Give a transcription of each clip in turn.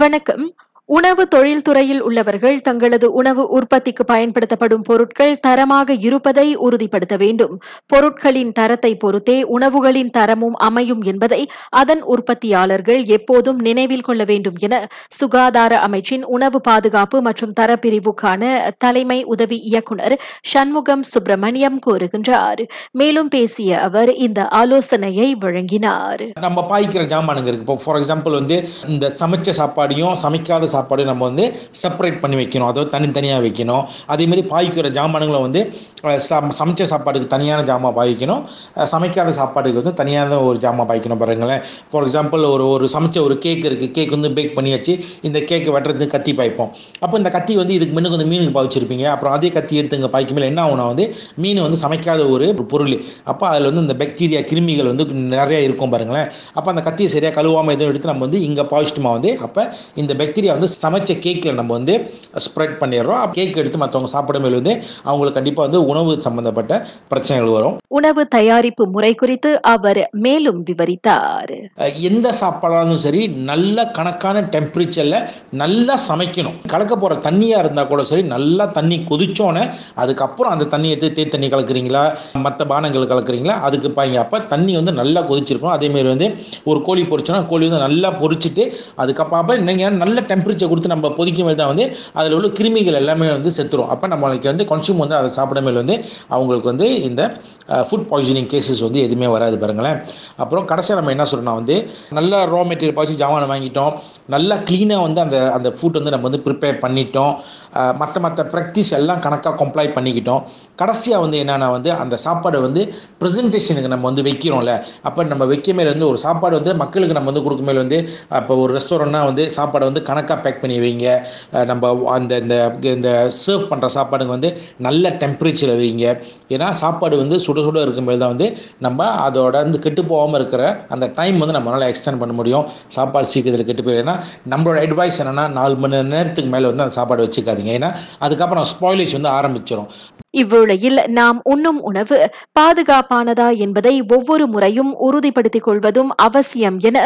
வணக்கம். உணவு தொழில்துறையில் உள்ளவர்கள் தங்களது உணவு உற்பத்திக்கு பயன்படுத்தப்படும் பொருட்கள் தரமாக இருப்பதை உறுதிப்படுத்த வேண்டும். பொருட்களின் தரத்தை பொறுத்தே உணவுகளின் தரமும் அமையும் என்பதை அதன் உற்பத்தியாளர்கள் எப்போதும் நினைவில் கொள்ள வேண்டும் என சுகாதார அமைச்சின் உணவு பாதுகாப்பு மற்றும் தரப்பிரிவுக்கான தலைமை உதவி இயக்குநர் சண்முகம் சுப்பிரமணியம் கூறுகின்றார். மேலும் பேசிய அவர் இந்த ஆலோசனையை வழங்கினார். நம்ம பாய்க்கிற ஜாமானுங்க இருக்கு. ஃபார் எக்ஸாம்பிள் வந்து இந்த சமைச்ச சாப்பாடையும் சமைக்காத சாப்பாடு நம்ம வந்து செப்பரேட் பண்ணி வைக்கணும். அதாவது தனித்தனியாக வைக்கணும். அதேமாதிரி பாய்க்கிற ஜாமானுங்களை வந்து அஹ், சமைச்ச சாப்பாடுக்கு தனியான ஜாமான் பாய்க்கணும். சமைக்காத சாப்பாடுக்கு வந்து தனியான ஒரு ஜாமான் பாய்க்கணும் பாருங்களேன். ஃபார் எக்ஸாம்பிள் ஒரு ஒரு சமைச்ச ஒரு கேக் இருக்குது கேக் வந்து பேக் பண்ணி வச்சு இந்த கேக்கை வெட்டுறதுக்கு கத்தி பாய்ப்போம். அப்போ இந்த கத்தி வந்து இதுக்கு முன்னுக்கு வந்து மீனுக்கு பாய்ச்சிருப்பீங்க. அப்புறம் அதே கத்தி எடுத்து இங்கே பாய்க்கும் என்ன ஆகும்னா வந்து மீன் வந்து சமைக்காத ஒரு பொருள். அப்போ அதில் வந்து இந்த பாக்டீரியா கிருமிகள் வந்து நிறைய இருக்கும் பாருங்களேன். அப்போ அந்த கத்தியை சரியாக கழுவாமல் எதுவும் எடுத்து நம்ம வந்து இங்கே பாய்ச்சிட்டுமா வந்து அப்போ இந்த பாக்டீரியா வந்து சமைச்ச கேக்கில் நம்ம வந்து ஸ்ப்ரெட் பண்ணிடுறோம். கேக் எடுத்து மற்றவங்க சாப்பிடும் போது வந்து அவங்களுக்கு கண்டிப்பாக வந்து உணவு சம்மந்தப்பட்ட பிரச்சனைகள் வரும். உணவு தயாரிப்பு முறை குறித்து அவர் மேலும் விவரித்தார். எந்த சாப்பாடாக இருந்தாலும் சரி நல்ல கணக்கான டெம்பரேச்சரில் நல்லா சமைக்கணும். கலக்க போகிற தண்ணியாக இருந்தால் கூட சரி நல்லா தண்ணி கொதிச்சோன்னே அதுக்கப்புறம் அந்த தண்ணி எடுத்து தே தண்ணி கலக்குறீங்களா? மற்ற பானங்கள் கலக்குறீங்களா? அதுக்கு பாருங்க. அப்போ தண்ணி வந்து நல்லா கொதிச்சிருக்கும். அதேமாரி வந்து ஒரு கோழி பொரிச்சோன்னா கோழி வந்து நல்லா பொரிச்சிட்டு அதுக்கப்புறம் நீங்கள் நல்ல டெம்பரேச்சர் கொடுத்து நம்ம பொதிக்கும் போது தான் வந்து அதில் உள்ள கிருமிகள் எல்லாமே வந்து செத்துரும். அப்போ நம்மளுக்கு வந்து கன்சியூம் வந்து அதை சாப்பிடும் வந்து அவங்களுக்கு வந்து இந்த ஃபுட் பாய்சனிங் கேசஸ் வந்து எதுவுமே வராது பாருங்களேன். அப்புறம் கடைசியாக நம்ம என்ன சொல்கிறோம்னா வந்து நல்ல ரா மெட்டீரியல் பாய்ச்சி ஜாமான் வாங்கிட்டோம். நல்லா க்ளீனாக வந்து அந்த அந்த ஃபுட் வந்து நம்ம வந்து ப்ரிப்பேர் பண்ணிட்டோம். மற்ற மற்ற ப்ராக்டிஸ் எல்லாம் கணக்காக கம்ப்ளை பண்ணிக்கிட்டோம். கடைசியாக வந்து என்னென்னா வந்து அந்த சாப்பாடை வந்து ப்ரெசன்டேஷனுக்கு நம்ம வந்து வைக்கிறோம்ல. அப்போ நம்ம வைக்க மேலே வந்து ஒரு சாப்பாடு வந்து மக்களுக்கு நம்ம வந்து கொடுக்க மேல வந்து அப்போ ஒரு ரெஸ்டாரண்ட்னா வந்து சாப்பாடை வந்து கணக்காக பேக் பண்ணி வைங்க. நம்ம அந்த இந்த இந்த சர்வ் பண்ணுற சாப்பாடுங்க வந்து நல்ல டெம்பரேச்சரில் வைங்க. ஏன்னா சாப்பாடு வந்து சுட சுட இருக்கும்போது தான் வந்து நம்ம அதோட வந்து கெட்டு போகாமல் இருக்கிற அந்த டைம் வந்து நம்மளால் எக்ஸ்டெண்ட் பண்ண முடியும். சாப்பாடு சீக்கிரத்தில் கெட்டு போயிடும். ஏன்னா நம்மளோட அட்வைஸ் என்னென்னா நாலு மணி நேரத்துக்கு மேலே வந்து அந்த சாப்பாடு வச்சுக்காதீங்க. ஏன்னா அதுக்கப்புறம் ஸ்பாயிலேஜ் வந்து ஆரம்பிச்சிடும் இவ்வேளையில் நாம் உண்ணும் உணவு பாதுகாப்பானதா என்பதை ஒவ்வொரு முறையும் உறுதிப்படுத்திக் கொள்வதும் அவசியம் என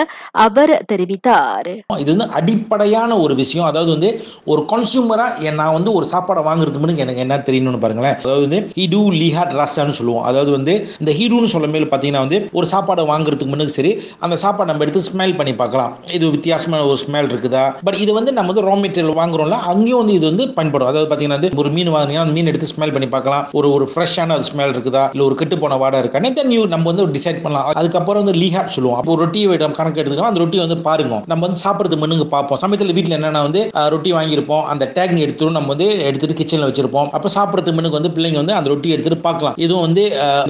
அவர் தெரிவித்தார். இது வந்து அடிப்படையான ஒரு விஷயம். அதாவது வந்து ஒரு கன்சூமரா நான் வந்து ஒரு சாப்பாடை வாங்குறதுக்கு முன்னாடி எனக்கு என்ன தெரியணும்னு பாருங்களேன். அதாவது வந்து ஹிடு லிஹாட் ராசான்னு சொல்லுவோம். அதாவது வந்து இந்த ஹீடுன்னு சொல்ல மேல பார்த்தீங்கன்னா வந்து ஒரு சாப்பாடை வாங்குறதுக்கு முன்னுக்கு சரி அந்த சாப்பாடு நம்ம எடுத்து ஸ்மெல் பண்ணி பார்க்கலாம். இது வித்தியாசமான ஒரு ஸ்மெல் இருக்குதா? பட் இது வந்து நம்ம வந்து ரா மெட்டீரியல் வாங்குறோம்ல அங்கேயும் வந்து இது வந்து பயன்படும். அதாவது பார்த்தீங்கன்னா வந்து ஒரு மீன் வாங்குனீங்கன்னா மீன் எடுத்து ஸ்மெல் பண்ணி பார்க்கலாம். ஒரு ஒரு ஃப்ரெஷ்ஷான ஸ்மெல் இருக்குதா? இல்லை ஒரு கெட்டு போன வாடை இருக்கானே தென் யூ நம்ம வந்து டிசைட் பண்ணலாம். அதுக்கப்புறம் வந்து லீஹாப் சொல்லுவோம். அப்போ ரொட்டியை நம்ம கணக்கு எடுத்துக்கலாம். அந்த ரொட்டி வந்து பாருங்க. நம்ம வந்து சாப்பிட்றது முன்னுங்க பார்ப்போம். சமயத்தில் வீட்டில் என்னென்ன வந்து ரொட்டி வாங்கியிருப்போம். அந்த டேக் எடுத்துரும் நம்ம வந்து எடுத்துட்டு கிச்சனில் வச்சிருப்போம். அப்போ சாப்பிட்றதுக்கு முன்னுக்கு வந்து பிள்ளைங்க வந்து அந்த ரொட்டி எடுத்துட்டு பார்க்கலாம். இதுவும் வந்து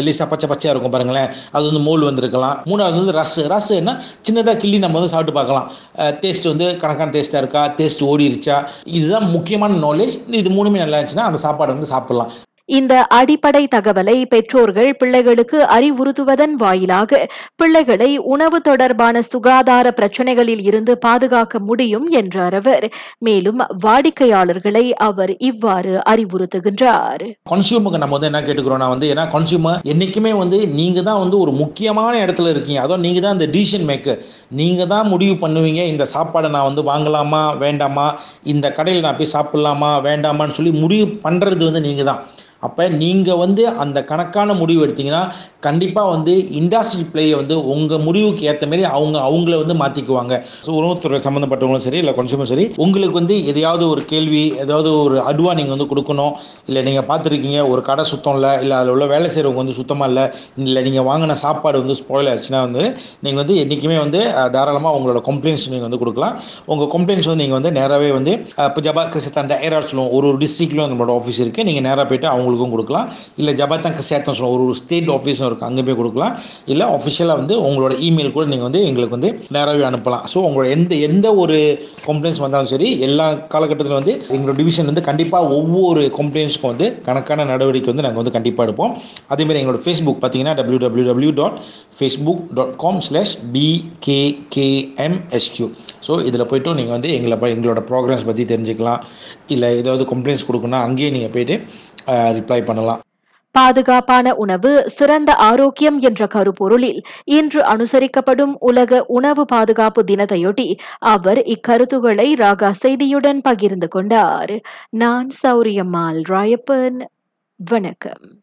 லிசா பச்சை பச்சையாக இருக்கும் பாருங்களேன். அது வந்து மோல் வந்திருக்கலாம். மூணாவது வந்து ரஸ் ரஸ் என்ன? சின்னதாக கிள்ளி நம்ம வந்து சாப்பிட்டு பார்க்கலாம். டேஸ்ட் வந்து கணக்கான டேஸ்ட்டாக இருக்கா? டேஸ்ட் ஓடிருச்சா? இதுதான் முக்கியமான நாலேஜ் இது மூணுமே நல்லா இருந்துச்சுன்னா அந்த சாப்பாடு வந்து சாப்பிட்லாம். இந்த அடிப்படை தகவலை பெற்றோர்கள் பிள்ளைகளுக்கு அறிவுறுத்துவதன் வாயிலாக பிள்ளைகளை உணவு தொடர்பான சுகாதார பிரச்சனைகளில் இருந்து பாதுகாக்க முடியும் என்றார் அவர். மேலும் வாடிக்கையாளர்களை அவர் இவ்வாறு அறிவுறுத்துகின்றார். கன்சியூமருக்கு நம்ம வந்து என்ன கேட்டுக்கிறோம்னா வந்து ஏன்னா கன்சியூமர் என்றைக்குமே வந்து நீங்கள் தான் வந்து ஒரு முக்கியமான இடத்துல இருக்கீங்க. அதோ நீங்கள் தான் இந்த டிசிஷன் மேக்கர் நீங்கள் தான் முடிவு பண்ணுவீங்க இந்த சாப்பாடை நான் வந்து வாங்கலாமா வேண்டாமா இந்த கடையில் நான் போய் சாப்பிட்லாமா வேண்டாமான்னு சொல்லி முடிவு பண்ணுறது வந்து நீங்கள் தான். அப்போ நீங்கள் வந்து அந்த கணக்கான முடிவு எடுத்தீங்கன்னா கண்டிப்பாக வந்து இண்டஸ்ட்ரி பிளேயை வந்து உங்கள் முடிவுக்கு ஏற்ற மாதிரி அவங்க அவங்கள வந்து மாற்றிக்குவாங்க ஸோ உணவுத்துறை சம்மந்தப்பட்டவங்களும் சரி இல்லை கொஞ்சமும் சரி உங்களுக்கு வந்து எதையாவது ஒரு கேள்வி ஏதாவது ஒரு அட்வா நீங்கள் வந்து கொடுக்கணும் இல்லை நீங்கள் பார்த்துருக்கீங்க ஒரு கடை சுத்தம் இல்லை இல்லை அதில் உள்ள வேலை செய்கிறவங்க வந்து சுத்தமாக இல்லை இல்லை நீங்கள் வாங்கின சாப்பாடு வந்து ஸ்பாயில் ஆச்சுன்னா வந்து நீங்கள் வந்து என்றைக்குமே வந்து தாராளமாக உங்களோட கம்ப்ளைண்ட்ஸ் நீங்கள் வந்து கொடுக்கலாம். உங்கள் கம்ப்ளைண்ட்ஸ் வந்து நீங்கள் வந்து நேராகவே வந்து இப்போ ஜபா கசித்தான் டேரார் சொல்லுவோம். ஒரு ஒரு டிஸ்ட்ரிக்ட்லையும் நம்மளோட ஆஃபீஸ் இருக்குது நீங்கள் நேராக போயிட்டு அவங்களுக்கும் கொடுக்கலாம். இல்லை ஜபாத்தங்க கசியாத்தம் சொல்லுவோம் ஒரு ஒரு ஸ்டேட் ஆஃபீஸும் இருக்குது அங்கே போய் கொடுக்கலாம். இல்லை அஃபிஷியலாக வந்து உங்களோட இமெயில் கூட நீங்கள் வந்து எங்களுக்கு வந்து நேராகவே அனுப்பலாம். ஸோ உங்களோட எந்த எந்த ஒரு கம்ப்ளைண்ட்ஸ் வந்தாலும் சரி எல்லா காலகட்டத்திலும் வந்து எங்களோட டிவிஷன் வந்து கண்டிப்பாக ஒவ்வொரு கம்ப்ளைண்ட்ஸ்க்கும் வந்து கணக்கான நடவடிக்கை வந்து நாங்கள் வந்து கண்டிப்பாக எடுப்போம். அதேமாதிரி எங்களோட ஃபேஸ்புக் பார்த்தீங்கன்னா W W W dot Facebook dot com slash பிகேகேஎம்எஸ்கியூ so இதில் போய்ட்டு நீங்கள் வந்து எங்களை ப- எங்களோட ப்ரோக்ராம்ஸ் பற்றி தெரிஞ்சுக்கலாம். இல்லை ஏதாவது கம்ப்ளைண்ட்ஸ் கொடுக்கணும்னா அங்கேயே நீங்கள் போயிட்டு ரிப்ளை பண்ணலாம். பாதுகாப்பான உணவு சிறந்த ஆரோக்கியம் என்ற கருப்பொருளில் இன்று அனுசரிக்கப்படும் உலக உணவு பாதுகாப்பு தினத்தையொட்டி அவர் இக்கருத்துகளை ராகா செய்தியுடன் பகிர்ந்து கொண்டார். நான் சௌரியம்மாள் ராயப்பன். வணக்கம்.